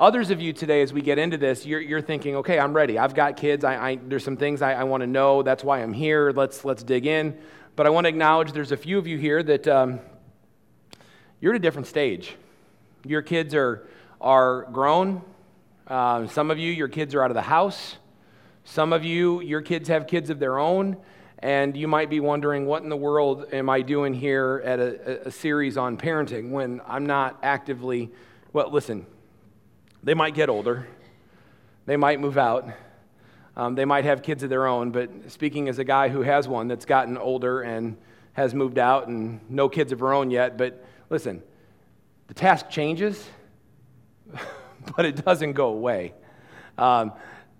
Others of you today, as we get into this, you're, you're thinking, okay, I'm ready. I've got kids. I, I there's some things I, I want to know. That's why I'm here. Let's, let's dig in. But I want to acknowledge there's a few of you here that um, you're at a different stage. Your kids are, are grown. Uh, some of you, your kids are out of the house. Some of you, your kids have kids of their own. And you might be wondering, what in the world am I doing here at a, a series on parenting when I'm not actively, well, listen, they might get older, they might move out, um, they might have kids of their own, but speaking as a guy who has one that's gotten older and has moved out and no kids of her own yet, but listen, the task changes, but it doesn't go away. Um,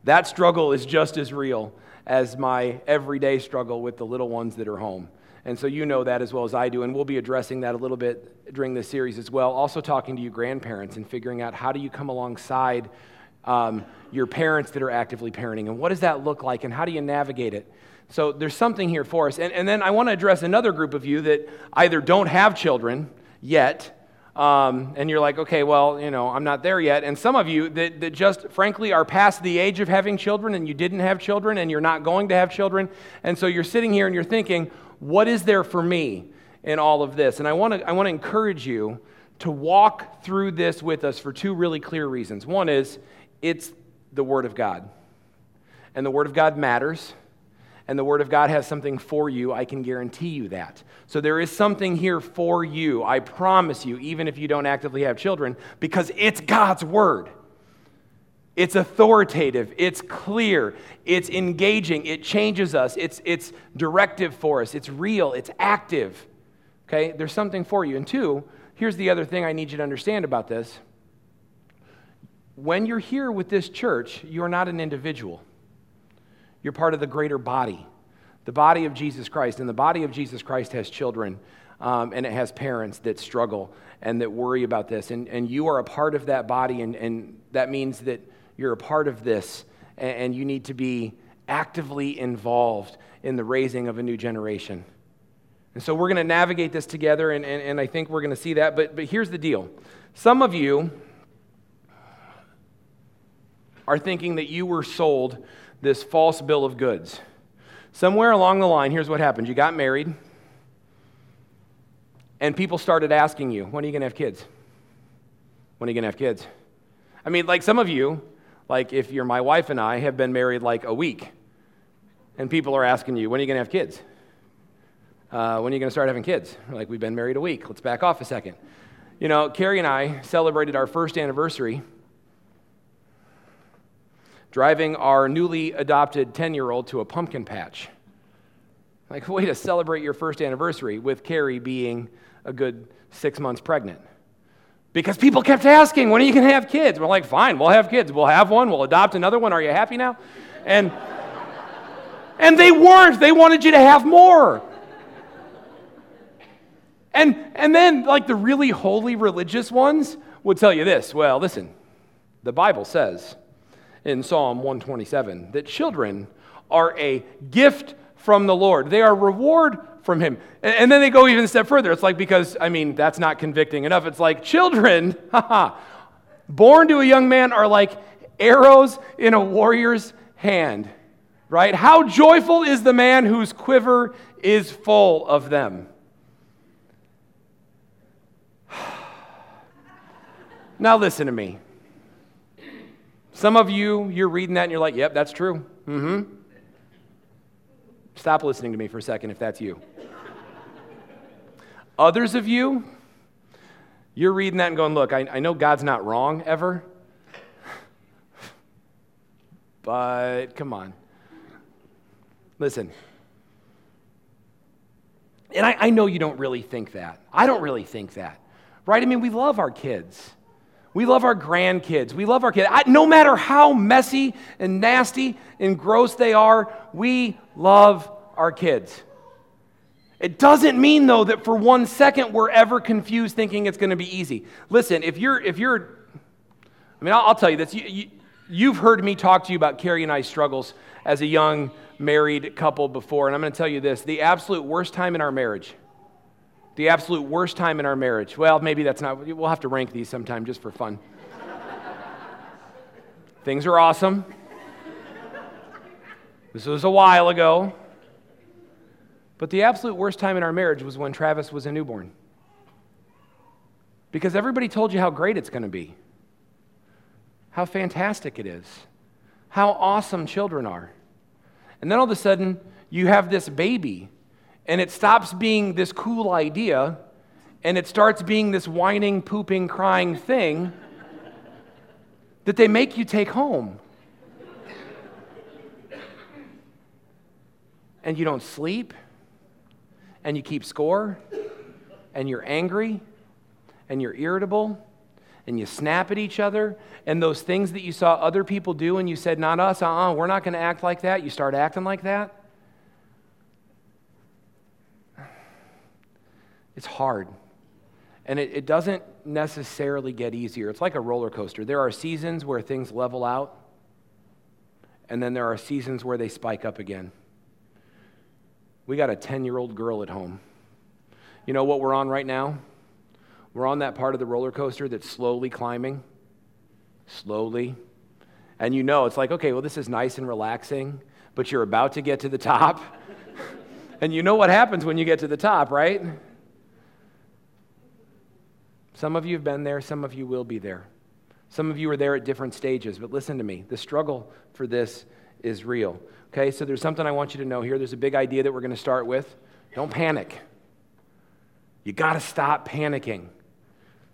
that struggle is just as real as my everyday struggle with the little ones that are home. And so you know that as well as I do. And we'll be addressing that a little bit during this series as well. Also, talking to you grandparents and figuring out how do you come alongside um, your parents that are actively parenting and what does that look like and how do you navigate it. So there's something here for us. And, and then I want to address another group of you that either don't have children yet. Um, and you're like, okay, well, you know, I'm not there yet. And some of you that, that just frankly are past the age of having children and you didn't have children and you're not going to have children. And so you're sitting here and you're thinking, what is there for me in all of this? And I want to I want to encourage you to walk through this with us for two really clear reasons. One is it's the Word of God, and the Word of God matters. And the Word of God has something for you. I can guarantee you that. So there is something here for you. I promise you, even if you don't actively have children, because it's God's Word. It's authoritative, it's clear, it's engaging, it changes us, it's, it's directive for us, it's real, it's active. Okay, there's something for you. And two, here's the other thing I need you to understand about this. When you're here with this church, you're not an individual, you're part of the greater body, the body of Jesus Christ. And the body of Jesus Christ has children. Um, and it has parents that struggle and that worry about this. And, and you are a part of that body, and, and that means that you're a part of this, and you need to be actively involved in the raising of a new generation. And so we're going to navigate this together, and, and, and I think we're going to see that. But, but here's the deal some of you are thinking that you were sold this false bill of goods. Somewhere along the line, here's what happened you got married, and people started asking you, When are you going to have kids? When are you going to have kids? I mean, like some of you, like if you're my wife and I have been married like a week, and people are asking you, when are you going to have kids? Uh, when are you going to start having kids? like, we've been married a week. Let's back off a second. You know, Carrie and I celebrated our first anniversary driving our newly adopted 10 year old to a pumpkin patch. Like, way to celebrate your first anniversary with Carrie being a good six months pregnant. Because people kept asking, when are you going to have kids? We're like, fine, we'll have kids. We'll have one. We'll adopt another one. Are you happy now? And, and they weren't. They wanted you to have more. And, and then, like the really holy religious ones would tell you this well, listen, the Bible says in Psalm 127 that children are a gift from the Lord. They are reward from him. And, then they go even a step further. It's like, because, I mean, that's not convicting enough. It's like children, born to a young man are like arrows in a warrior's hand, right? How joyful is the man whose quiver is full of them. now, listen to me. Some of you, you're reading that and you're like, yep, that's true. Mm hmm. Stop listening to me for a second if that's you. Others of you, you're reading that and going, look, I, I know God's not wrong ever, but come on. Listen. And I, I know you don't really think that. I don't really think that, right? I mean, we love our kids. We love our grandkids. We love our kids. I, no matter how messy and nasty and gross they are, we love our kids. It doesn't mean, though, that for one second we're ever confused thinking it's going to be easy. Listen, if you're, if you're, I mean, I'll, I'll tell you this. You, you, you've heard me talk to you about Carrie and I's struggles as a young married couple before, and I'm going to tell you this the absolute worst time in our marriage, the absolute worst time in our marriage, well, maybe that's not, we'll have to rank these sometime just for fun. Things are awesome. this was a while ago. But the absolute worst time in our marriage was when Travis was a newborn. Because everybody told you how great it's going to be, how fantastic it is, how awesome children are. And then all of a sudden, you have this baby, and it stops being this cool idea, and it starts being this whining, pooping, crying thing that they make you take home. And you don't sleep, and you keep score, and you're angry, and you're irritable, and you snap at each other, and those things that you saw other people do and you said, Not us, uh uh-uh, uh, we are not going to act like that, you start acting like that. It's hard. And it, it doesn't necessarily get easier. It's like a roller coaster. There are seasons where things level out, and then there are seasons where they spike up again. We got a 10 year old girl at home. You know what we're on right now? We're on that part of the roller coaster that's slowly climbing, slowly. And you know, it's like, okay, well, this is nice and relaxing, but you're about to get to the top. and you know what happens when you get to the top, right? Some of you have been there, some of you will be there. Some of you are there at different stages, but listen to me. The struggle for this is real. Okay, so there's something I want you to know here. There's a big idea that we're going to start with. Don't panic. You got to stop panicking.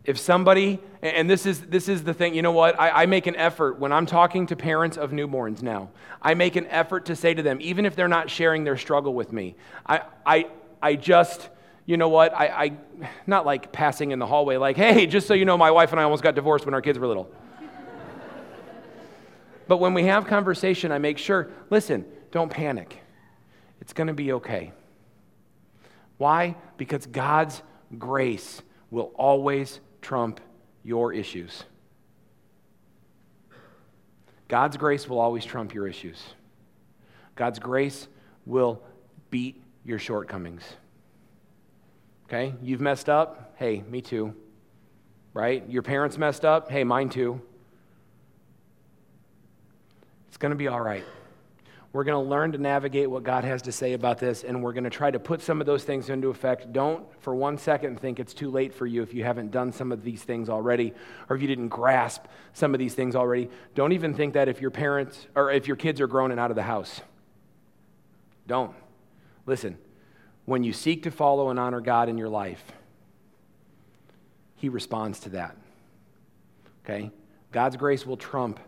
If somebody, and this is, this is the thing, you know what? I, I, make an effort when I'm talking to parents of newborns now, I make an effort to say to them, even if they're not sharing their struggle with me, I, I, I just, you know what? I, I, not like passing in the hallway, like, hey, just so you know, my wife and I almost got divorced when our kids were little. but when we have conversation, I make sure, listen, don't panic. It's going to be okay. Why? Because God's grace will always trump your issues. God's grace will always trump your issues. God's grace will beat your shortcomings. Okay? You've messed up? Hey, me too. Right? Your parents messed up? Hey, mine too. It's going to be all right. We're going to learn to navigate what God has to say about this, and we're going to try to put some of those things into effect. Don't for one second think it's too late for you if you haven't done some of these things already, or if you didn't grasp some of these things already. Don't even think that if your parents or if your kids are grown and out of the house. Don't. Listen, when you seek to follow and honor God in your life, He responds to that. Okay? God's grace will trump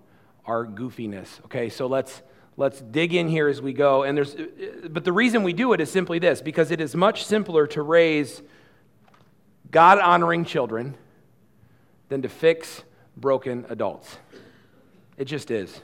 our goofiness. Okay, so let's let's dig in here as we go. And there's but the reason we do it is simply this because it is much simpler to raise God honoring children than to fix broken adults. It just is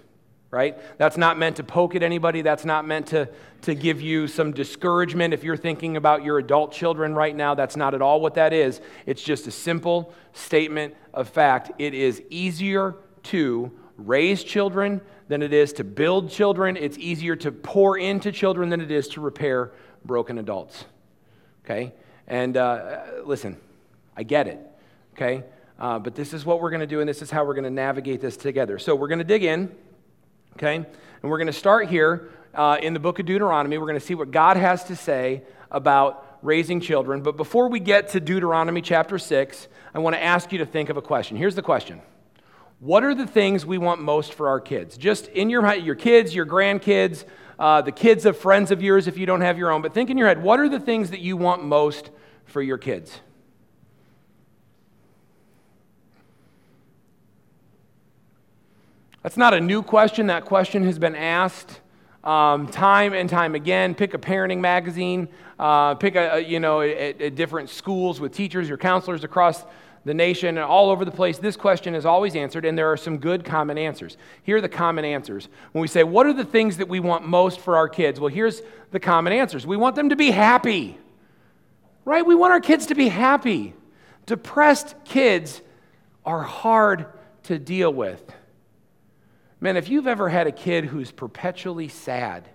right? That's not meant to poke at anybody. That's not meant to, to give you some discouragement if you're thinking about your adult children right now. That's not at all what that is. It's just a simple statement of fact. It is easier to raise children than it is to build children. It's easier to pour into children than it is to repair broken adults. Okay? And uh, listen, I get it. Okay? Uh, but this is what we're going to do, and this is how we're going to navigate this together. So we're going to dig in okay? And we're going to start here uh, in the book of Deuteronomy. We're going to see what God has to say about raising children. But before we get to Deuteronomy chapter 6, I want to ask you to think of a question. Here's the question What are the things we want most for our kids? Just in your, your kids, your grandkids, uh, the kids of friends of yours if you don't have your own, but think in your head what are the things that you want most for your kids? That's not a new question. That question has been asked um, time and time again. Pick a parenting magazine, uh, pick a, a you know, at, different schools with teachers or counselors across the nation and all over the place. This question is always answered, and there are some good common answers. Here are the common answers. When we say, What are the things that we want most for our kids? Well, here's the common answers. We want them to be happy, right? We want our kids to be happy. Depressed kids are hard to deal with. Man, if you've ever had a kid who's perpetually sad,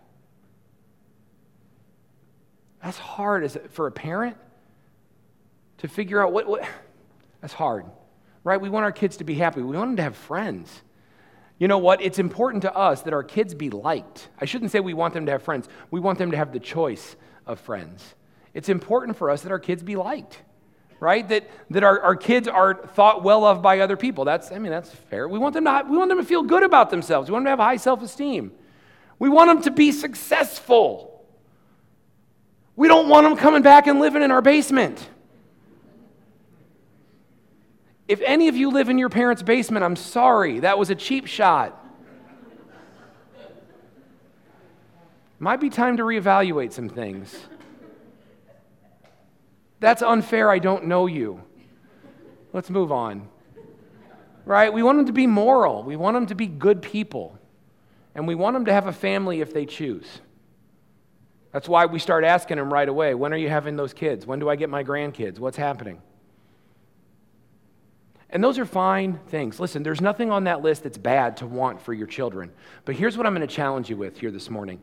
that's hard as for a parent to figure out what, what that's hard, right? We want our kids to be happy. We want them to have friends. You know what? It's important to us that our kids be liked. I shouldn't say we want them to have friends, we want them to have the choice of friends. It's important for us that our kids be liked, right? That, that our, our kids are thought well of by other people. That's, I mean, that's fair. We want, them to, we want them to feel good about themselves, we want them to have high self esteem. We want them to be successful. We don't want them coming back and living in our basement. If any of you live in your parents' basement, I'm sorry. That was a cheap shot. Might be time to reevaluate some things. That's unfair. I don't know you. Let's move on. Right? We want them to be moral. We want them to be good people. And we want them to have a family if they choose. That's why we start asking them right away when are you having those kids? When do I get my grandkids? What's happening? And those are fine things. Listen, there's nothing on that list that's bad to want for your children. But here's what I'm going to challenge you with here this morning.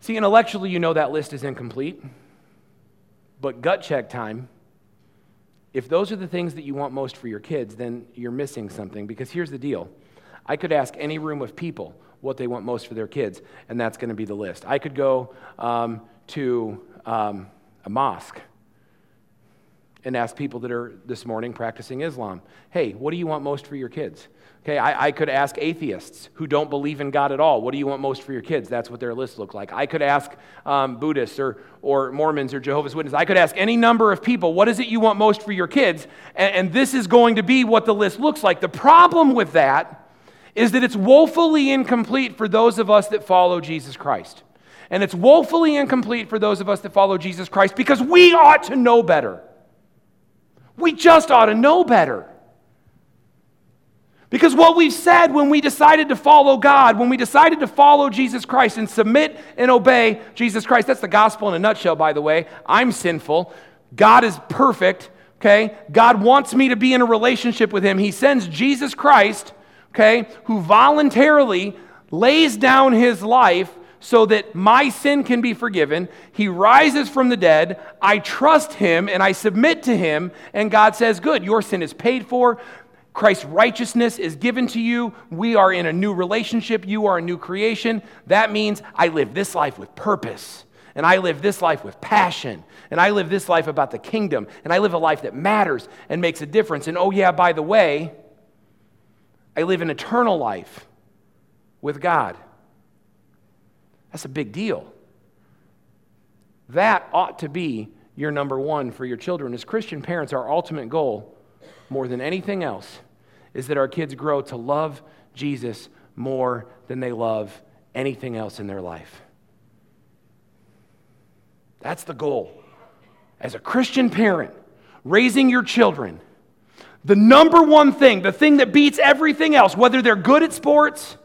See, intellectually, you know that list is incomplete. But gut check time, if those are the things that you want most for your kids, then you're missing something. Because here's the deal I could ask any room of people what they want most for their kids, and that's going to be the list. I could go um, to um, a mosque and ask people that are this morning practicing Islam, hey, what do you want most for your kids? Okay, I, I, could ask atheists who don't believe in God at all, what do you want most for your kids? That's what their list looked like. I could ask um, Buddhists or, or Mormons or Jehovah's Witnesses. I could ask any number of people, what is it you want most for your kids? And, and this is going to be what the list looks like. The problem with that is that it's woefully incomplete for those of us that follow Jesus Christ. And it's woefully incomplete for those of us that follow Jesus Christ because we ought to know better. We just ought to know better. Because what we've said when we decided to follow God, when we decided to follow Jesus Christ and submit and obey Jesus Christ, that's the gospel in a nutshell, by the way. I'm sinful. God is perfect, okay? God wants me to be in a relationship with Him. He sends Jesus Christ, okay, who voluntarily lays down His life so that my sin can be forgiven. He rises from the dead. I trust him and I submit to him. And God says, Good, your sin is paid for. Christ's righteousness is given to you. We are in a new relationship. You are a new creation. That means I live this life with purpose. And I live this life with passion. And I live this life about the kingdom. And I live a life that matters and makes a difference. And oh, yeah, by the way, I live an eternal life with God. That's a big deal. That ought to be your number one for your children. As Christian parents, our ultimate goal, more than anything else, is that our kids grow to love Jesus more than they love anything else in their life. That's the goal. As a Christian parent, raising your children, the number one thing, the thing that beats everything else, whether they're good at sports,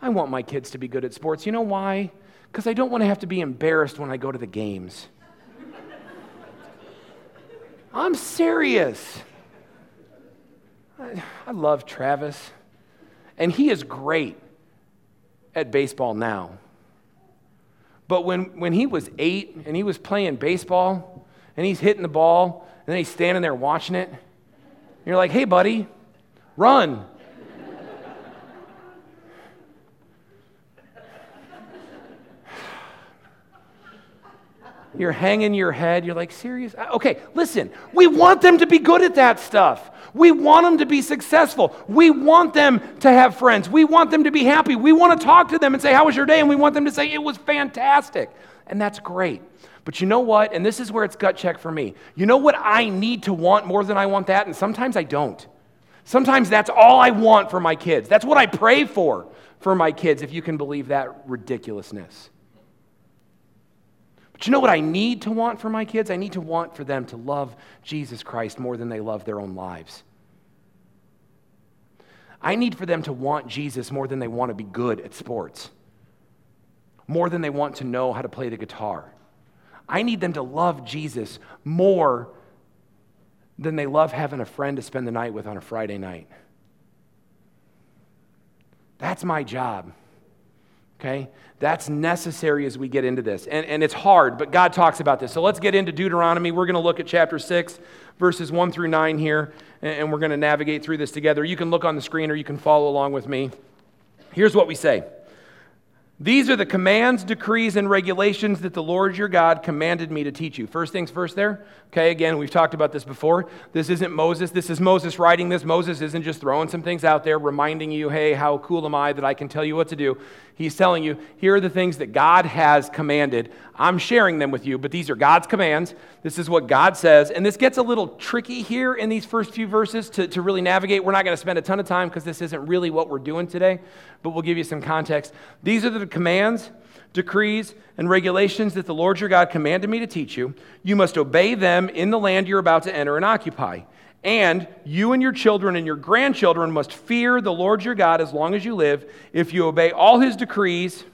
I want my kids to be good at sports. You know why? Because I don't want to have to be embarrassed when I go to the games. I'm serious. I, I, love Travis, and he is great at baseball now. But when, when he was eight and he was playing baseball and he's hitting the ball and then he's standing there watching it, you're like, hey, buddy, run. You're hanging your head. You're like, serious? Okay, listen. We want them to be good at that stuff. We want them to be successful. We want them to have friends. We want them to be happy. We want to talk to them and say, How was your day? And we want them to say, It was fantastic. And that's great. But you know what? And this is where it's gut check for me. You know what I need to want more than I want that? And sometimes I don't. Sometimes that's all I want for my kids. That's what I pray for for my kids, if you can believe that ridiculousness. But you know what I need to want for my kids? I need to want for them to love Jesus Christ more than they love their own lives. I need for them to want Jesus more than they want to be good at sports, more than they want to know how to play the guitar. I need them to love Jesus more than they love having a friend to spend the night with on a Friday night. That's my job. Okay? That's necessary as we get into this. And, and it's hard, but God talks about this. So let's get into Deuteronomy. We're going to look at chapter 6, verses 1 through 9 here, and, and we're going to navigate through this together. You can look on the screen or you can follow along with me. Here's what we say these are the commands, decrees, and regulations that the Lord your God commanded me to teach you. First things first, there. Okay, again, we've talked about this before. This isn't Moses. This is Moses writing this. Moses isn't just throwing some things out there, reminding you, hey, how cool am I that I can tell you what to do. He's telling you, here are the things that God has commanded. I'm sharing them with you, but these are God's commands. This is what God says. And this gets a little tricky here in these first few verses to, to really navigate. We're not going to spend a ton of time because this isn't really what we're doing today, but we'll give you some context. These are the commands, decrees, and regulations that the Lord your God commanded me to teach you. You must obey them in the land you're about to enter and occupy. And you and your children and your grandchildren must fear the Lord your God as long as you live. If you obey all his decrees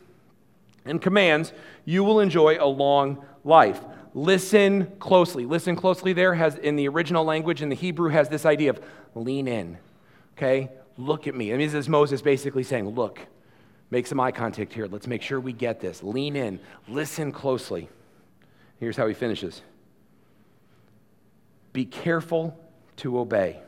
and commands, you will enjoy a long life. Listen closely. Listen closely there has in the original language in the Hebrew has this idea of lean in. Okay? Look at me. I mean, this is Moses basically saying, look, make some eye contact here. Let's make sure we get this. Lean in. Listen closely. Here's how he finishes. Be careful to obey.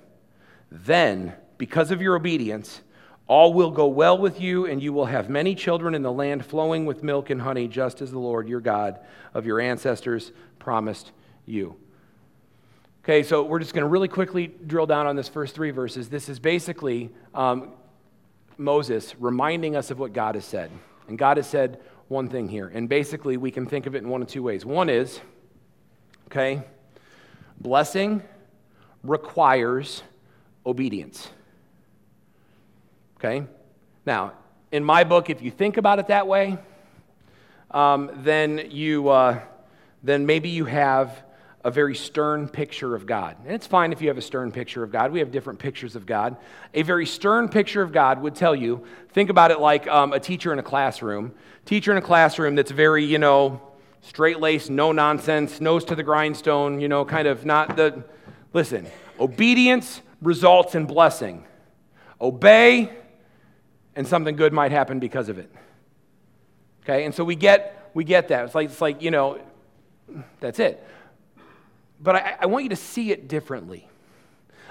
Then, because of your obedience, all will go well with you, and you will have many children in the land flowing with milk and honey, just as the Lord your God of your ancestors promised you. Okay, so we're just going to really quickly drill down on this first three verses. This is basically um, Moses reminding us of what God has said. And God has said one thing here. And basically, we can think of it in one of two ways. One is, okay, blessing requires obedience. Okay? Now, in my book, if you think about it that way, um, then you, uh, then maybe you have a very stern picture of God. And it's fine if you have a stern picture of God. We have different pictures of God. A very stern picture of God would tell you, think about it like um, a teacher in a classroom. Teacher in a classroom that's very, you know, straight laced, no nonsense, nose to the grindstone, you know, kind of not the Listen, obedience results in blessing. Obey, and something good might happen because of it. Okay, and so we get we get that. It's like it's like, you know, that's it. But I, I want you to see it differently.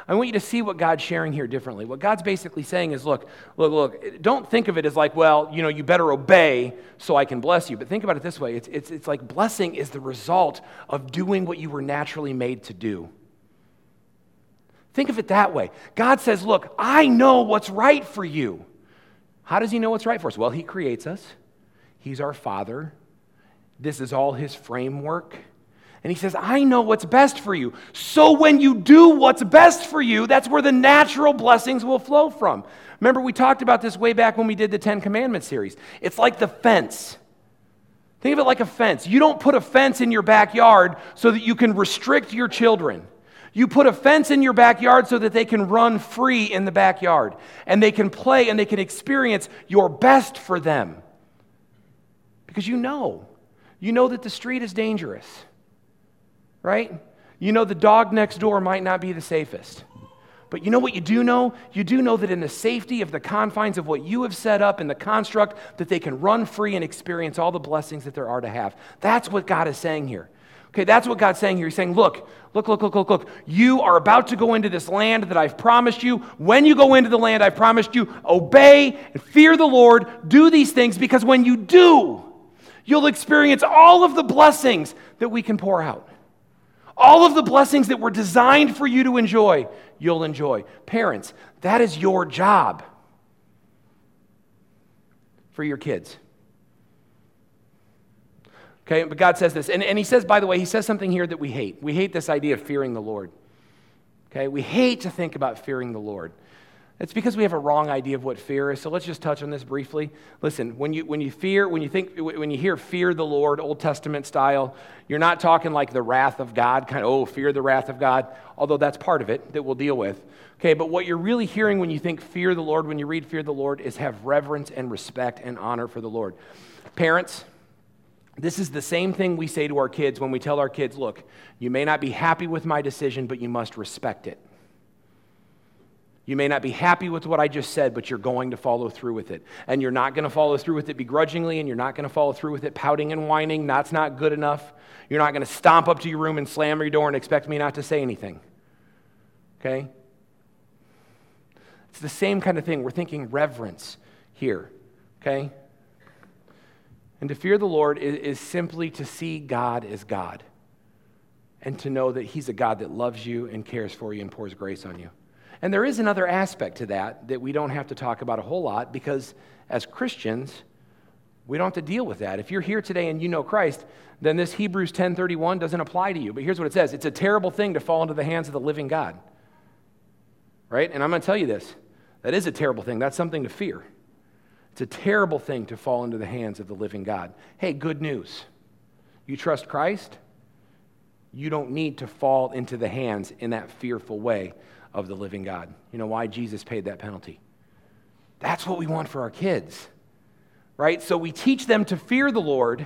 I want you to see what God's sharing here differently. What God's basically saying is look, look, look, don't think of it as like, well, you know, you better obey so I can bless you. But think about it this way it's, it's, it's like blessing is the result of doing what you were naturally made to do. Think of it that way. God says, Look, I know what's right for you. How does He know what's right for us? Well, He creates us, He's our Father. This is all His framework. And He says, I know what's best for you. So when you do what's best for you, that's where the natural blessings will flow from. Remember, we talked about this way back when we did the Ten Commandments series. It's like the fence. Think of it like a fence. You don't put a fence in your backyard so that you can restrict your children. You put a fence in your backyard so that they can run free in the backyard and they can play and they can experience your best for them. Because you know, you know that the street is dangerous, right? You know the dog next door might not be the safest. But you know what you do know? You do know that in the safety of the confines of what you have set up in the construct, that they can run free and experience all the blessings that there are to have. That's what God is saying here. Okay, that's what God's saying here. He's saying, look, look, look, look, look, look. You are about to go into this land that I've promised you. When you go into the land I've promised you, obey and fear the Lord. Do these things because when you do, you'll experience all of the blessings that we can pour out. All of the blessings that were designed for you to enjoy, you'll enjoy. Parents, that is your job for your kids. Okay, but God says this. And, and He says, by the way, He says something here that we hate. We hate this idea of fearing the Lord. Okay, we hate to think about fearing the Lord. It's because we have a wrong idea of what fear is. So let's just touch on this briefly. Listen, when you, when you fear, when you think, when you hear fear the Lord, Old Testament style, you're not talking like the wrath of God, kind of, oh, fear the wrath of God, although that's part of it that we'll deal with. Okay, but what you're really hearing when you think fear the Lord, when you read fear the Lord, is have reverence and respect and honor for the Lord. Parents, this is the same thing we say to our kids when we tell our kids, look, you may not be happy with my decision, but you must respect it. You may not be happy with what I just said, but you're going to follow through with it. And you're not going to follow through with it begrudgingly, and you're not going to follow through with it pouting and whining. That's not good enough. You're not going to stomp up to your room and slam your door and expect me not to say anything. Okay? It's the same kind of thing. We're thinking reverence here. Okay? And to fear the Lord is, is simply to see God as God and to know that He's a God that loves you and cares for you and pours grace on you. And there is another aspect to that that we don't have to talk about a whole lot because as Christians, we don't have to deal with that. If you're here today and you know Christ, then this Hebrews 10:31 doesn't apply to you. But here's what it says. It's a terrible thing to fall into the hands of the living God. Right? And I'm going to tell you this. That is a terrible thing. That's something to fear. It's a terrible thing to fall into the hands of the living God. Hey, good news. You trust Christ? You don't need to fall into the hands in that fearful way of the living God. You know why Jesus paid that penalty? That's what we want for our kids, right? So we teach them to fear the Lord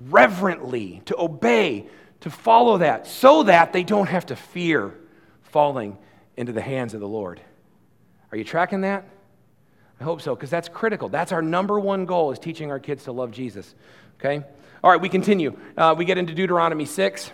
reverently, to obey, to follow that, so that they don't have to fear falling into the hands of the Lord. Are you tracking that? I hope so, because that's critical. That's our number one goal is teaching our kids to love Jesus. Okay? All right, we continue. Uh, we get into Deuteronomy 6.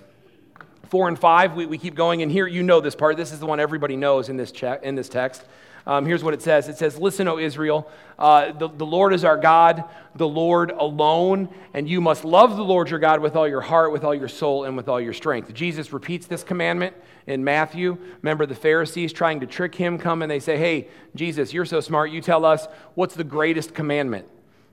4 and 5, we, we keep going, and here you know this part. This is the one everybody knows in this, che- in this text. Um, here's what it says It says, Listen, O Israel, uh, the, the Lord is our God, the Lord alone, and you must love the Lord your God with all your heart, with all your soul, and with all your strength. Jesus repeats this commandment in Matthew. Remember the Pharisees trying to trick him come and they say, Hey, Jesus, you're so smart. You tell us what's the greatest commandment.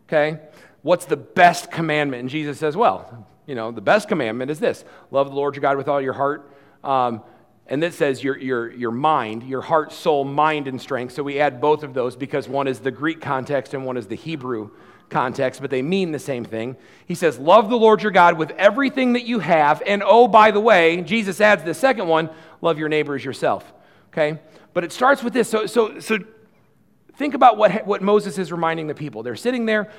Okay? What's the best commandment? And Jesus says, Well, you know, the best commandment is this love the Lord your God with all your heart. Um, and that says your, your, your mind, your heart, soul, mind, and strength. So we add both of those because one is the Greek context and one is the Hebrew context, but they mean the same thing. He says, Love the Lord your God with everything that you have. And oh, by the way, Jesus adds the second one love your neighbor as yourself. Okay? But it starts with this. So, so, so think about what, what Moses is reminding the people. They're sitting there.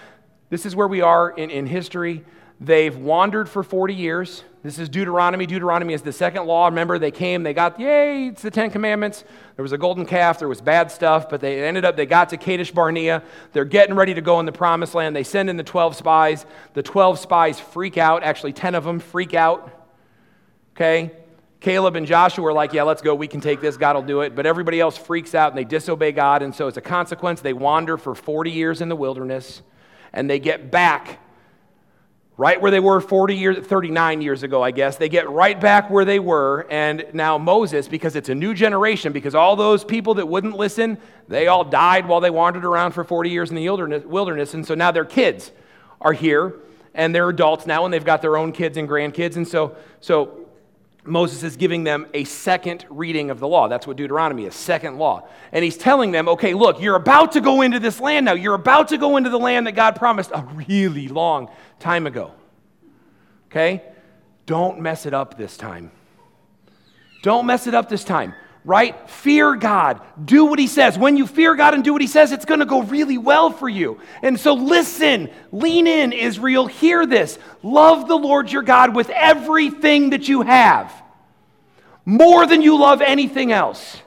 This is where we are in, in history. They've wandered for 40 years. This is Deuteronomy. Deuteronomy is the second law. Remember, they came, they got, yay, it's the Ten Commandments. There was a golden calf, there was bad stuff, but they ended up, they got to Kadesh Barnea. They're getting ready to go in the promised land. They send in the 12 spies. The 12 spies freak out. Actually, 10 of them freak out. Okay? Caleb and Joshua are like, yeah, let's go. We can take this. God will do it. But everybody else freaks out and they disobey God. And so, as a consequence, they wander for 40 years in the wilderness and they get back right where they were 40 years 39 years ago i guess. They get right back where they were and now moses because it's a new generation because all those people that wouldn't listen they all died while they wandered around for 40 years in the wilderness and so now their kids are here and they're adults now and they've got their own kids and grandkids and so so Moses is giving them a second reading of the law. That's what Deuteronomy is, second law. And he's telling them, okay, look, you're about to go into this land now. You're about to go into the land that God promised a really long time ago. Okay? Don't mess it up this time. Don't mess it up this time, right? Fear God. Do what He says. When you fear God and do what He says, it's going to go really well for you. And so listen, lean in, Israel. Hear this. Love the Lord your God with everything that you have, more than you love anything else,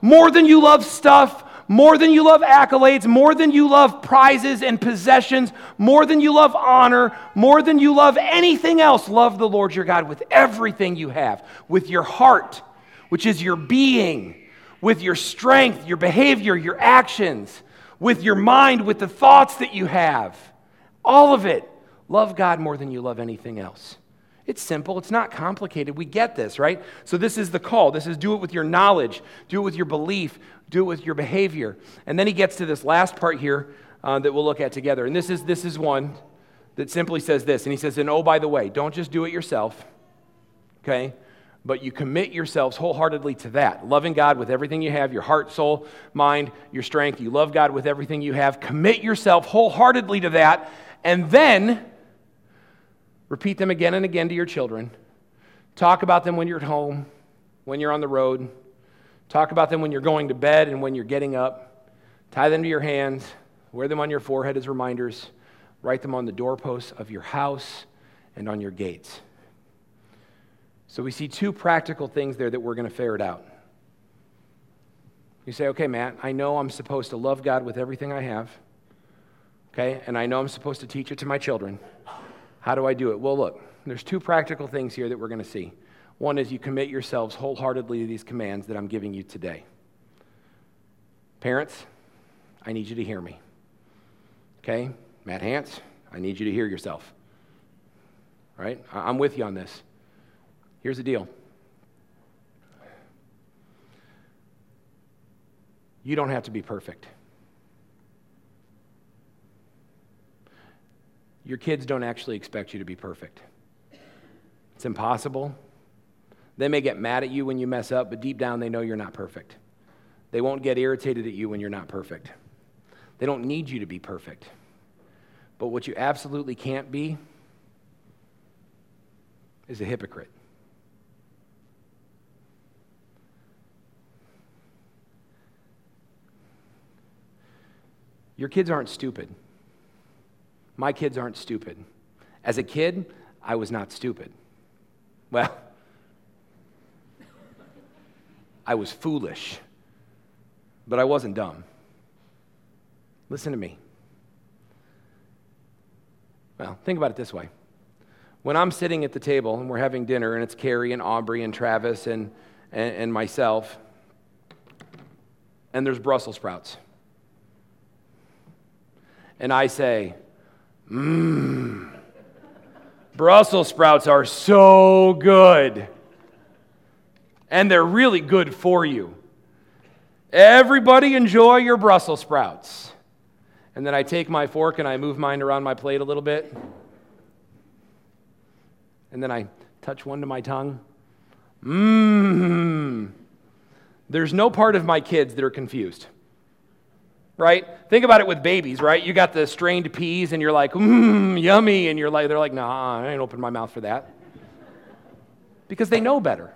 more than you love stuff more than you love accolades, more than you love prizes and possessions, more than you love honor, more than you love anything else, love the Lord your God with everything you have, with your heart, which is your being, with your strength, your behavior, your actions, with your mind, with the thoughts that you have. All of it. Love God more than you love anything else. It's simple. It's not complicated. We get this, right? So, this is the call. This is do it with your knowledge, do it with your belief, do it with your behavior. And then he gets to this last part here uh, that we'll look at together. And this is, this is one that simply says this. And he says, and oh, by the way, don't just do it yourself, okay? But you commit yourselves wholeheartedly to that. Loving God with everything you have your heart, soul, mind, your strength. You love God with everything you have. Commit yourself wholeheartedly to that. And then repeat them again and again to your children. Talk about them when you're at home, when you're on the road, Talk about them when you're going to bed and when you're getting up. Tie them to your hands. Wear them on your forehead as reminders. Write them on the doorposts of your house and on your gates. So we see two practical things there that we're going to ferret out. You say, okay, Matt, I know I'm supposed to love God with everything I have, okay, and I know I'm supposed to teach it to my children. How do I do it? Well, look, there's two practical things here that we're going to see. One is you commit yourselves wholeheartedly to these commands that I'm giving you today. Parents, I need you to hear me. Okay? Matt Hance, I need you to hear yourself. Right? I'm with you on this. Here's the deal you don't have to be perfect. Your kids don't actually expect you to be perfect. It's impossible. They may get mad at you when you mess up, but deep down they know you're not perfect. They won't get irritated at you when you're not perfect. They don't need you to be perfect. But what you absolutely can't be is a hypocrite. Your kids aren't stupid. My kids aren't stupid. As a kid, I was not stupid. Well, I was foolish, but I wasn't dumb. Listen to me. Well, think about it this way. When I'm sitting at the table and we're having dinner, and it's Carrie and Aubrey and Travis and, and, and myself, and there's Brussels sprouts. And I say, Mmm, Brussels sprouts are so good. And they're really good for you. Everybody enjoy your Brussels sprouts. And then I take my fork and I move mine around my plate a little bit. And then I touch one to my tongue. Mmm. There's no part of my kids that are confused right? Think about it with babies, right? You got the strained peas and you're like, mmm, yummy. And you're like, they're like, nah, I ain't open my mouth for that. Because they know better.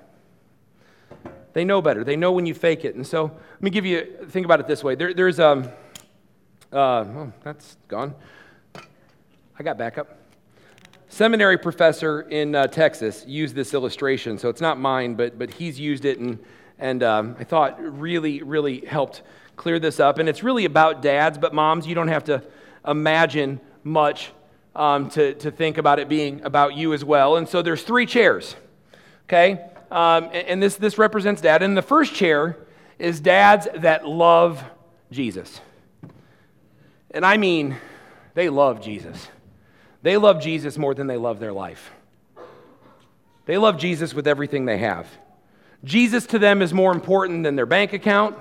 They know better. They know when you fake it. And so let me give you, think about it this way. There, there's, um, uh, oh, that's gone. I got backup. Seminary professor in uh, Texas used this illustration. So it's not mine, but, but he's used it and, and um, I thought really, really helped clear this up. And it's really about dads, but moms, you don't have to imagine much um, to, to think about it being about you as well. And so there's three chairs, okay? Um, and, and this, this represents dad. And the first chair is dads that love Jesus. And I mean, they love Jesus. They love Jesus more than they love their life. They love Jesus with everything they have. Jesus to them is more important than their bank account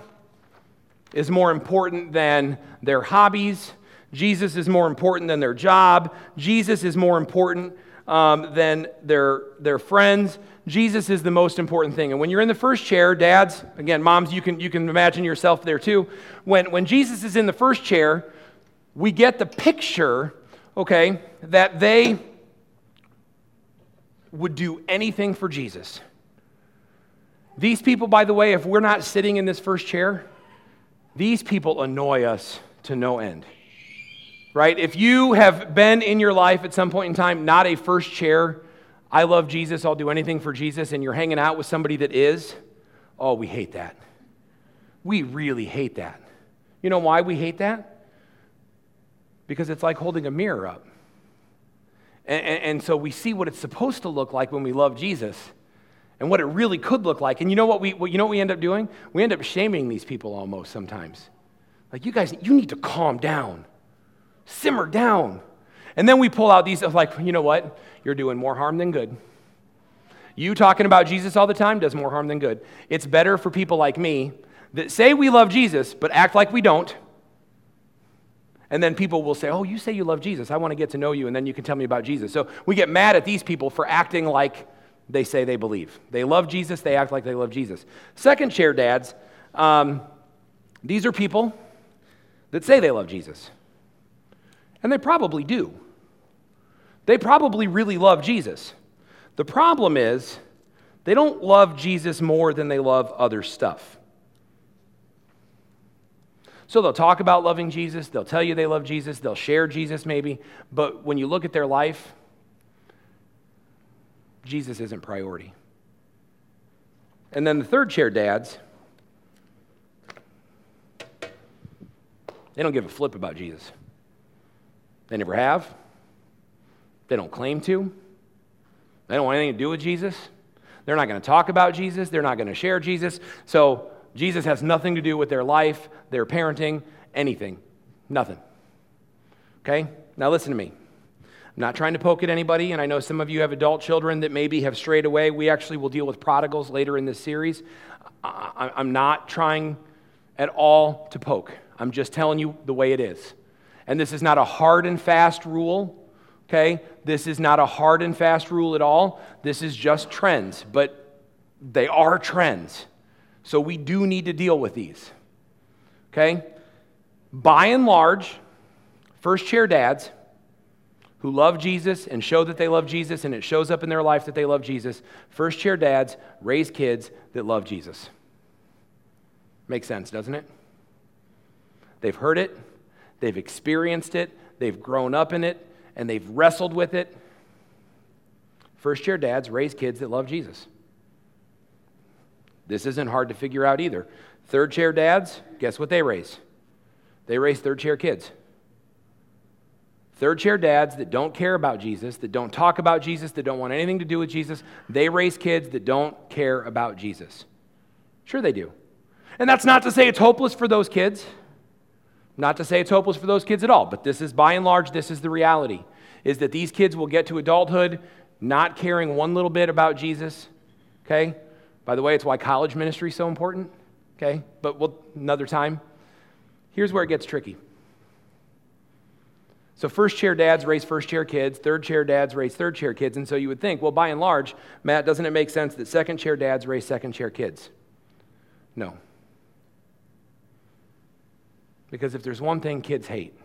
is more important than their hobbies. Jesus is more important than their job. Jesus is more important um, than their, their friends. Jesus is the most important thing. And when you're in the first chair, dads, again, moms, you can, you can imagine yourself there too. When, when Jesus is in the first chair, we get the picture, okay, that they would do anything for Jesus. These people, by the way, if we're not sitting in this first chair, these people annoy us to no end. Right? If you have been in your life at some point in time not a first chair, I love Jesus, I'll do anything for Jesus, and you're hanging out with somebody that is, oh, we hate that. We really hate that. You know why we hate that? Because it's like holding a mirror up. And, and, and, so we see what it's supposed to look like when we love Jesus and what it really could look like. And you know what we, you know what we end up doing? We end up shaming these people almost sometimes. Like, you guys, you need to calm down, simmer down. And then we pull out these, like, you know what? You're doing more harm than good. You talking about Jesus all the time does more harm than good. It's better for people like me that say we love Jesus, but act like we don't. And then people will say, Oh, you say you love Jesus. I want to get to know you, and then you can tell me about Jesus. So we get mad at these people for acting like they say they believe. They love Jesus, they act like they love Jesus. Second chair dads, um, these are people that say they love Jesus. And they probably do. They probably really love Jesus. The problem is, they don't love Jesus more than they love other stuff. So they'll talk about loving Jesus, they'll tell you they love Jesus, they'll share Jesus maybe, but when you look at their life, Jesus isn't priority. And then the third chair dads, They don't give a flip about Jesus. They never have. They don't claim to. They don't want anything to do with Jesus. They're not going to talk about Jesus. They're not going to share Jesus. So Jesus has nothing to do with their life, their parenting, anything. Nothing. Okay? Now listen to me. I'm not trying to poke at anybody, and I know some of you have adult children that maybe have strayed away. We actually will deal with prodigals later in this series. I'm not trying at all to poke. I'm just telling you the way it is. And this is not a hard and fast rule, okay? This is not a hard and fast rule at all. This is just trends, but they are trends. So we do need to deal with these, okay? By and large, first chair dads who love Jesus and show that they love Jesus and it shows up in their life that they love Jesus, first chair dads raise kids that love Jesus. Makes sense, doesn't it? They've heard it, they've experienced it, they've grown up in it, and they've wrestled with it. First chair dads raise kids that love Jesus. This isn't hard to figure out either. Third chair dads, guess what they raise? They raise third chair kids. Third chair dads that don't care about Jesus, that don't talk about Jesus, that don't want anything to do with Jesus, they raise kids that don't care about Jesus. Sure, they do. And that's not to say it's hopeless for those kids. Not to say it's hopeless for those kids at all, but this is by and large, this is the reality is that these kids will get to adulthood not caring one little bit about Jesus. Okay? By the way, it's why college ministry is so important. Okay? But we'll, another time. Here's where it gets tricky. So, first chair dads raise first chair kids, third chair dads raise third chair kids. And so you would think, well, by and large, Matt, doesn't it make sense that second chair dads raise second chair kids? No. Because if there's one thing kids hate,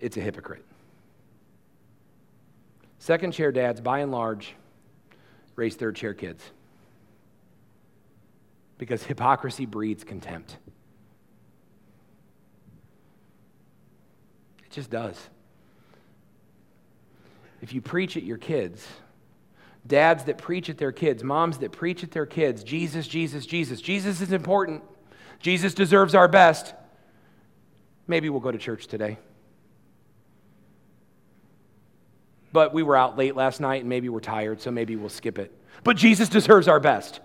it's a hypocrite. Second chair dads, by and large, raise third chair kids. Because hypocrisy breeds contempt. Just does. If you preach at your kids, dads that preach at their kids, moms that preach at their kids, Jesus, Jesus, Jesus, Jesus is important. Jesus deserves our best. Maybe we'll go to church today. But we were out late last night and maybe we're tired, so maybe we'll skip it. But Jesus deserves our best.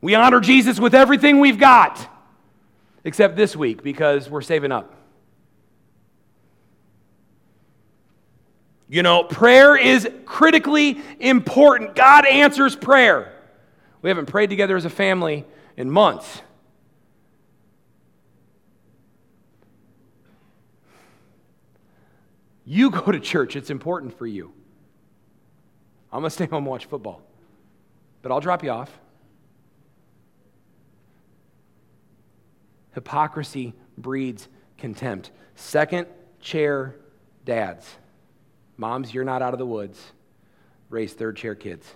We honor Jesus with everything we've got, except this week because we're saving up. You know, prayer is critically important. God answers prayer. We haven't prayed together as a family in months. You go to church, it's important for you. I'm going to stay home and watch football, but I'll drop you off. Hypocrisy breeds contempt. Second chair dads. Moms, you're not out of the woods. Raise third chair kids.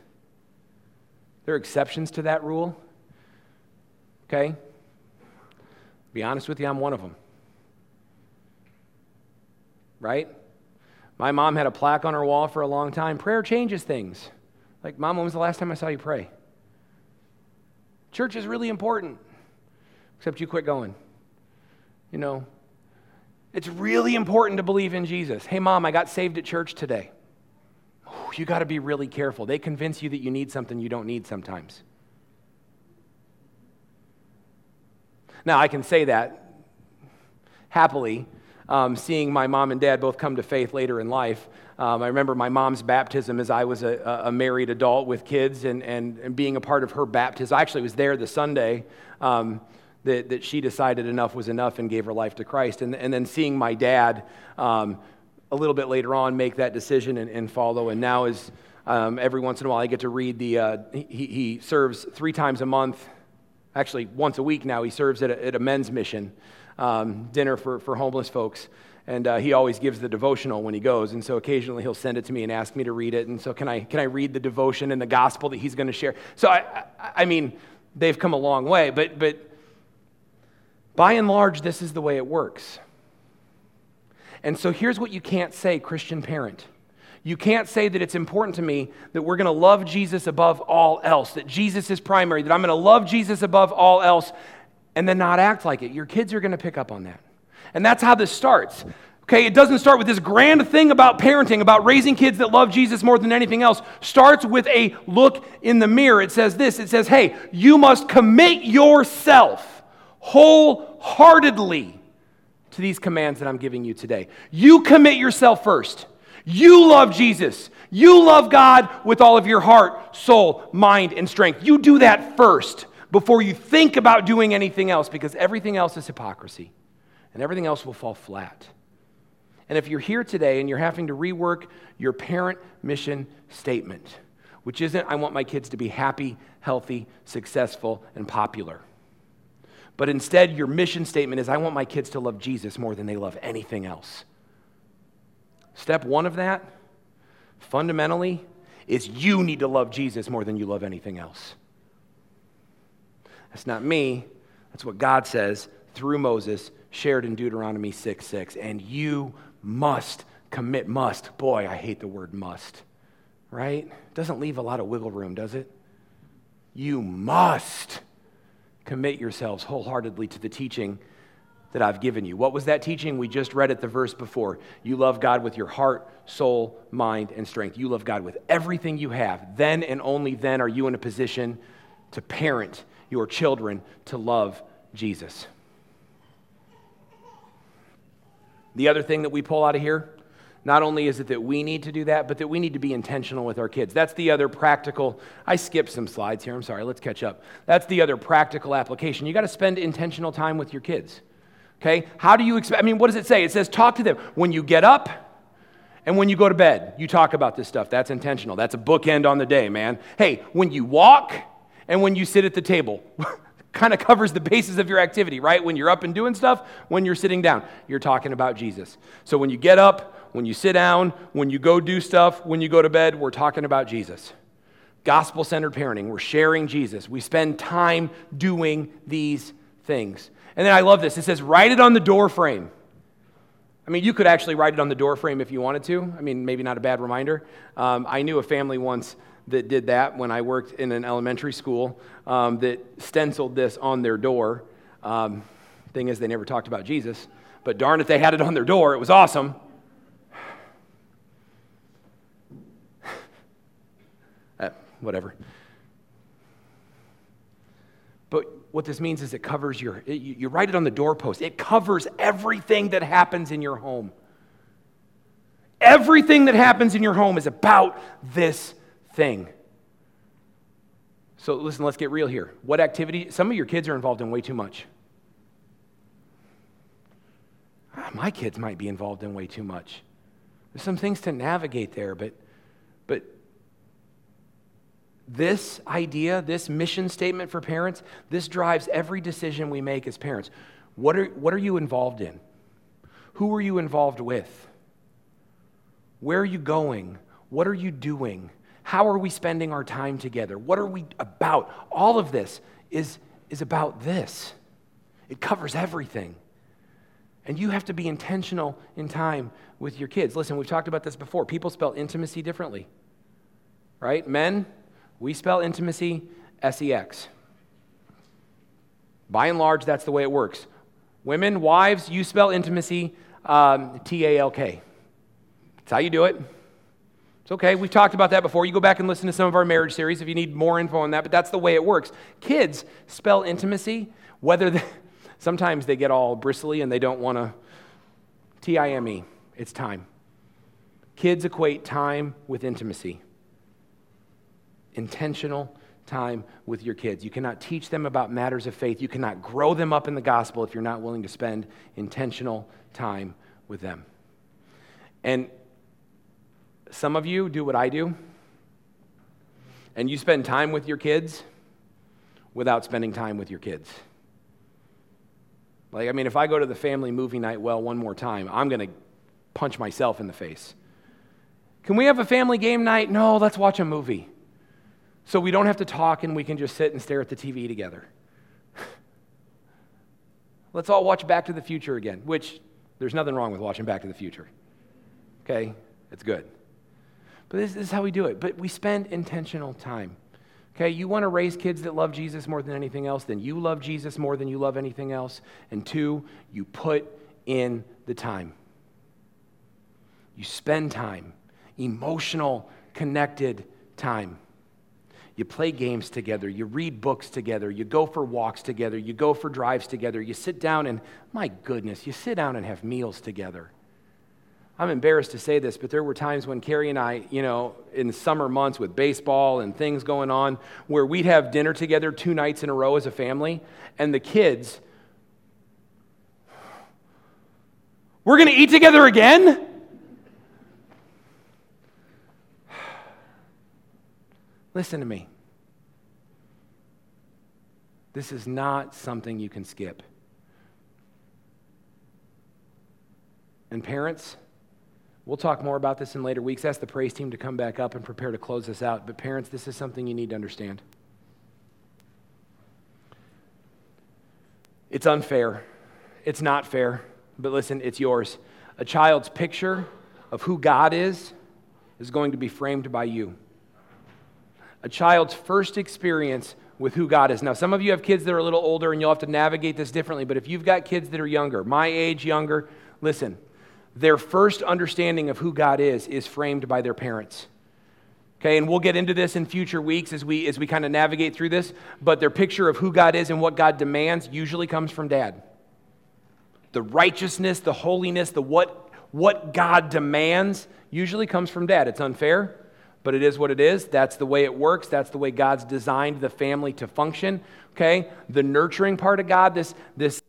There are exceptions to that rule. Okay? Be honest with you, I'm one of them. Right? My mom had a plaque on her wall for a long time. Prayer changes things. Like, Mom, when was the last time I saw you pray? Church is really important, except you quit going. You know, it's really important to believe in Jesus. Hey, Mom, I got saved at church today. you got to be really careful. They convince you that you need something you don't need sometimes. Now, I can say that happily, um, seeing my mom and dad both come to faith later in life. Um, I remember my mom's baptism as I was a, a married adult with kids and, and, and, being a part of her baptism. I actually was there the Sunday um, that, that she decided enough was enough and gave her life to Christ. And, and then seeing my dad um, a little bit later on make that decision and, and follow. And now, is um, every once in a while, I get to read the, uh, he, he serves three times a month actually once a week now, he serves at a, at a men's mission um, dinner for, for homeless folks. And uh, he always gives the devotional when he goes. And so occasionally he'll send it to me and ask me to read it. And so, can I, can I read the devotion and the gospel that he's going to share? So, I, I, I mean, they've come a long way. But, but by and large, this is the way it works. And so, here's what you can't say, Christian parent You can't say that it's important to me that we're going to love Jesus above all else, that Jesus is primary, that I'm going to love Jesus above all else, and then not act like it. Your kids are going to pick up on that. And that's how this starts. Okay, it doesn't start with this grand thing about parenting, about raising kids that love Jesus more than anything else. Starts with a look in the mirror. It says this it says, hey, you must commit yourself wholeheartedly to these commands that I'm giving you today. You commit yourself first. You love Jesus. You love God with all of your heart, soul, mind, and strength. You do that first before you think about doing anything else because everything else is hypocrisy and everything else will fall flat. And if you're here today and you're having to rework your parent mission statement, which isn't, I want my kids to be happy, healthy, successful, and popular. But instead, your mission statement is, I want my kids to love Jesus more than they love anything else. Step one of that, fundamentally, is you need to love Jesus more than you love anything else. That's not me, that's what God says through Moses, shared in Deuteronomy 6 6. And you must commit, must. Boy, I hate the word must, right? Doesn't leave a lot of wiggle room, does it? You must commit yourselves wholeheartedly to the teaching that I've given you. What was that teaching? We just read it the verse before. You love God with your heart, soul, mind, and strength. You love God with everything you have. Then and only then are you in a position to parent your children to love Jesus. The other thing that we pull out of here, not only is it that we need to do that, but that we need to be intentional with our kids. That's the other practical. I skipped some slides here. I'm sorry. Let's catch up. That's the other practical application. You got to spend intentional time with your kids. Okay? How do you expect? I mean, what does it say? It says talk to them when you get up and when you go to bed. You talk about this stuff. That's intentional. That's a bookend on the day, man. Hey, when you walk and when you sit at the table. kind of covers the basis of your activity, right? When you're up and doing stuff, when you're sitting down, you're talking about Jesus. So when you get up, when you sit down, when you go do stuff, when you go to bed, we're talking about Jesus. Gospel centered parenting, we're sharing Jesus. We spend time doing these things. And then I love this it says, write it on the door frame. I mean, you could actually write it on the door frame if you wanted to. I mean, maybe not a bad reminder. Um, I knew a family once that did that when I worked in an elementary school um, that stenciled this on their door. Um, thing is, they never talked about Jesus, but darn if they had it on their door. It was awesome. uh, whatever. But what this means is it covers your, it, you, write it on the doorpost. It covers everything that happens in your home. Everything that happens in your home is about this thing. So listen, let's get real here. What activity? Some of your kids are involved in way too much. Ah, my kids might be involved in way too much. There's some things to navigate there, but but this idea, this mission statement for parents, this drives every decision we make as parents. What are, what are you involved in? Who are you involved with? Where are you going? What are you doing? How are we spending our time together? What are we about? All of this is, is about this. It covers everything. And you have to be intentional in time with your kids. Listen, we've talked about this before. People spell intimacy differently, right? Men, we spell intimacy S E X. By and large, that's the way it works. Women, wives, you spell intimacy um, T A L K. That's how you do it. It's okay. We've talked about that before. You go back and listen to some of our marriage series if you need more info on that, but that's the way it works. Kids spell intimacy, whether they, sometimes they get all bristly and they don't want to. T I M E. It's time. Kids equate time with intimacy. Intentional time with your kids. You cannot teach them about matters of faith. You cannot grow them up in the gospel if you're not willing to spend intentional time with them. And some of you do what I do, and you spend time with your kids without spending time with your kids. Like, I mean, if I go to the family movie night well one more time, I'm going to punch myself in the face. Can we have a family game night? No, let's watch a movie. So we don't have to talk and we can just sit and stare at the TV together. let's all watch Back to the Future again, which there's nothing wrong with watching Back to the Future. Okay? It's good. But this, this is how we do it. But we spend intentional time. Okay, you want to raise kids that love Jesus more than anything else, then you love Jesus more than you love anything else. And two, you put in the time. You spend time, emotional, connected time. You play games together. You read books together. You go for walks together. You go for drives together. You sit down and, my goodness, you sit down and have meals together. I'm embarrassed to say this, but there were times when Carrie and I, you know, in summer months with baseball and things going on, where we'd have dinner together two nights in a row as a family, and the kids, we're going to eat together again? Listen to me. This is not something you can skip. And parents, we'll talk more about this in later weeks. Ask the praise team to come back up and prepare to close this out. But parents, this is something you need to understand. It's unfair. It's not fair. But listen, it's yours. A child's picture of who God is is going to be framed by you a child's first experience with who God is. Now, some of you have kids that are a little older and you'll have to navigate this differently, but if you've got kids that are younger, my age, younger, listen, their first understanding of who God is is framed by their parents. Okay, and we'll get into this in future weeks as we as we kind of navigate through this, but their picture of who God is and what God demands usually comes from dad. The righteousness, the holiness, the what what God demands usually comes from dad. It's unfair but it is what it is. That's the way it works. That's the way God's designed the family to function. Okay? The nurturing part of God, this, this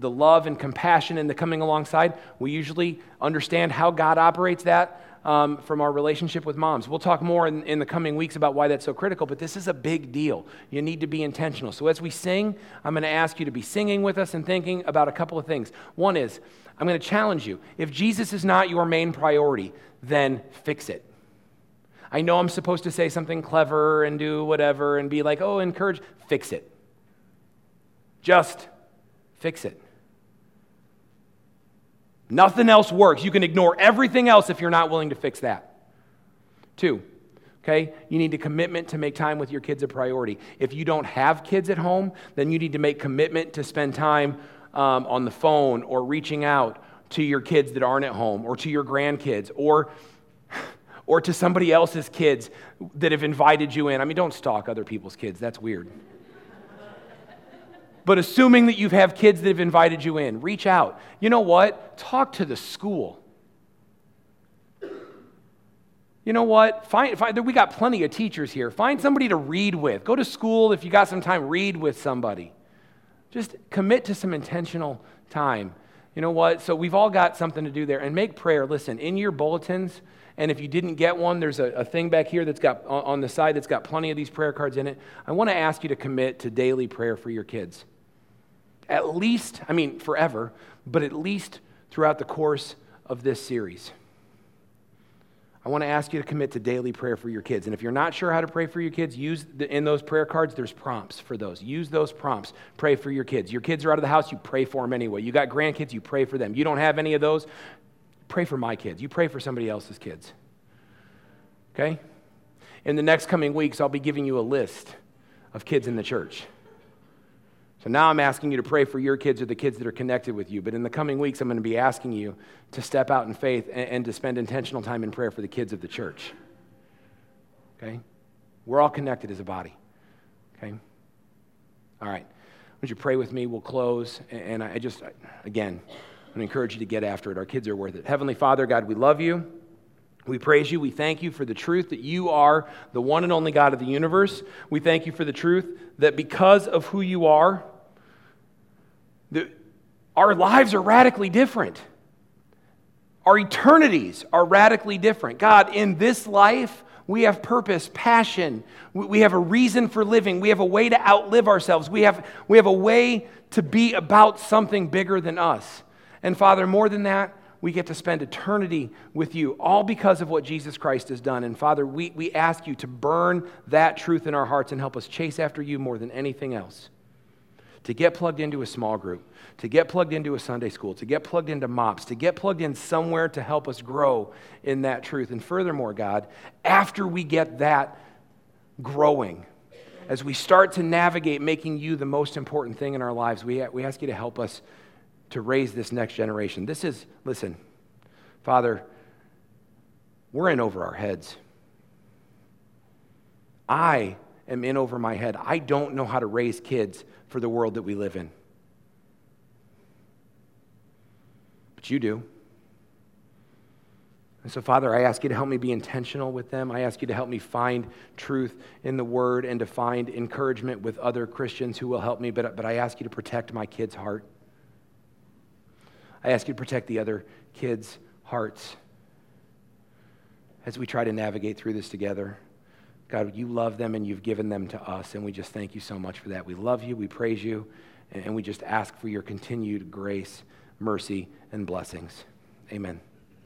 the love and compassion and the coming alongside, we usually understand how God operates that um, from our relationship with moms. We'll talk more in, in the coming weeks about why that's so critical, but this is a big deal. You need to be intentional. So as we sing, I'm going to ask you to be singing with us and thinking about a couple of things. One is, I'm going to challenge you. If Jesus is not your main priority, then fix it. I know I'm supposed to say something clever and do whatever and be like, oh, encourage. Fix it. Just fix it. Nothing else works. You can ignore everything else if you're not willing to fix that. Two, okay, you need a commitment to make time with your kids a priority. If you don't have kids at home, then you need to make commitment to spend time um, on the phone or reaching out to your kids that aren't at home or to your grandkids or or to somebody else's kids that have invited you in. I mean, don't stalk other people's kids, that's weird. but assuming that you have kids that have invited you in, reach out. You know what? Talk to the school. You know what? Find, find, we got plenty of teachers here. Find somebody to read with. Go to school if you got some time, read with somebody. Just commit to some intentional time. You know what? So we've all got something to do there. And make prayer. Listen, in your bulletins, and if you didn't get one, there's a, a thing back here that's got on the side that's got plenty of these prayer cards in it. I want to ask you to commit to daily prayer for your kids. At least, I mean, forever, but at least throughout the course of this series. I want to ask you to commit to daily prayer for your kids. And if you're not sure how to pray for your kids, use the, in those prayer cards, there's prompts for those. Use those prompts. Pray for your kids. Your kids are out of the house, you pray for them anyway. You got grandkids, you pray for them. You don't have any of those, Pray for my kids. You pray for somebody else's kids. Okay? In the next coming weeks, I'll be giving you a list of kids in the church. So now I'm asking you to pray for your kids or the kids that are connected with you. But in the coming weeks, I'm going to be asking you to step out in faith and, and to spend intentional time in prayer for the kids of the church. Okay? We're all connected as a body. Okay? All right. Would you pray with me? We'll close. And I just, again, and encourage you to get after it. Our kids are worth it. Heavenly Father, God, we love you. We praise you. We thank you for the truth that you are the one and only God of the universe. We thank you for the truth that because of who you are, the, our lives are radically different. Our eternities are radically different. God, in this life, we have purpose, passion. We have a reason for living. We have a way to outlive ourselves. We have, we have a way to be about something bigger than us. And Father, more than that, we get to spend eternity with you, all because of what Jesus Christ has done. And Father, we, we ask you to burn that truth in our hearts and help us chase after you more than anything else. to get plugged into a small group, to get plugged into a Sunday school, to get plugged into MOPS, to get plugged in somewhere to help us grow in that truth. And furthermore, God, after we get that growing, as we start to navigate making you the most important thing in our lives, we, we ask you to help us to raise this next generation. This is, listen, Father, we're in over our heads. I am in over my head. I don't know how to raise kids for the world that we live in. But you do. And so, Father, I ask you to help me be intentional with them. I ask you to help me find truth in the Word and to find encouragement with other Christians who will help me. But, but I ask you to protect my kids' heart. I ask you to protect the other kids' hearts as we try to navigate through this together. God, you love them and you've given them to us, and we just thank you so much for that. We love you, we praise you, and we just ask for your continued grace, mercy, and blessings. Amen.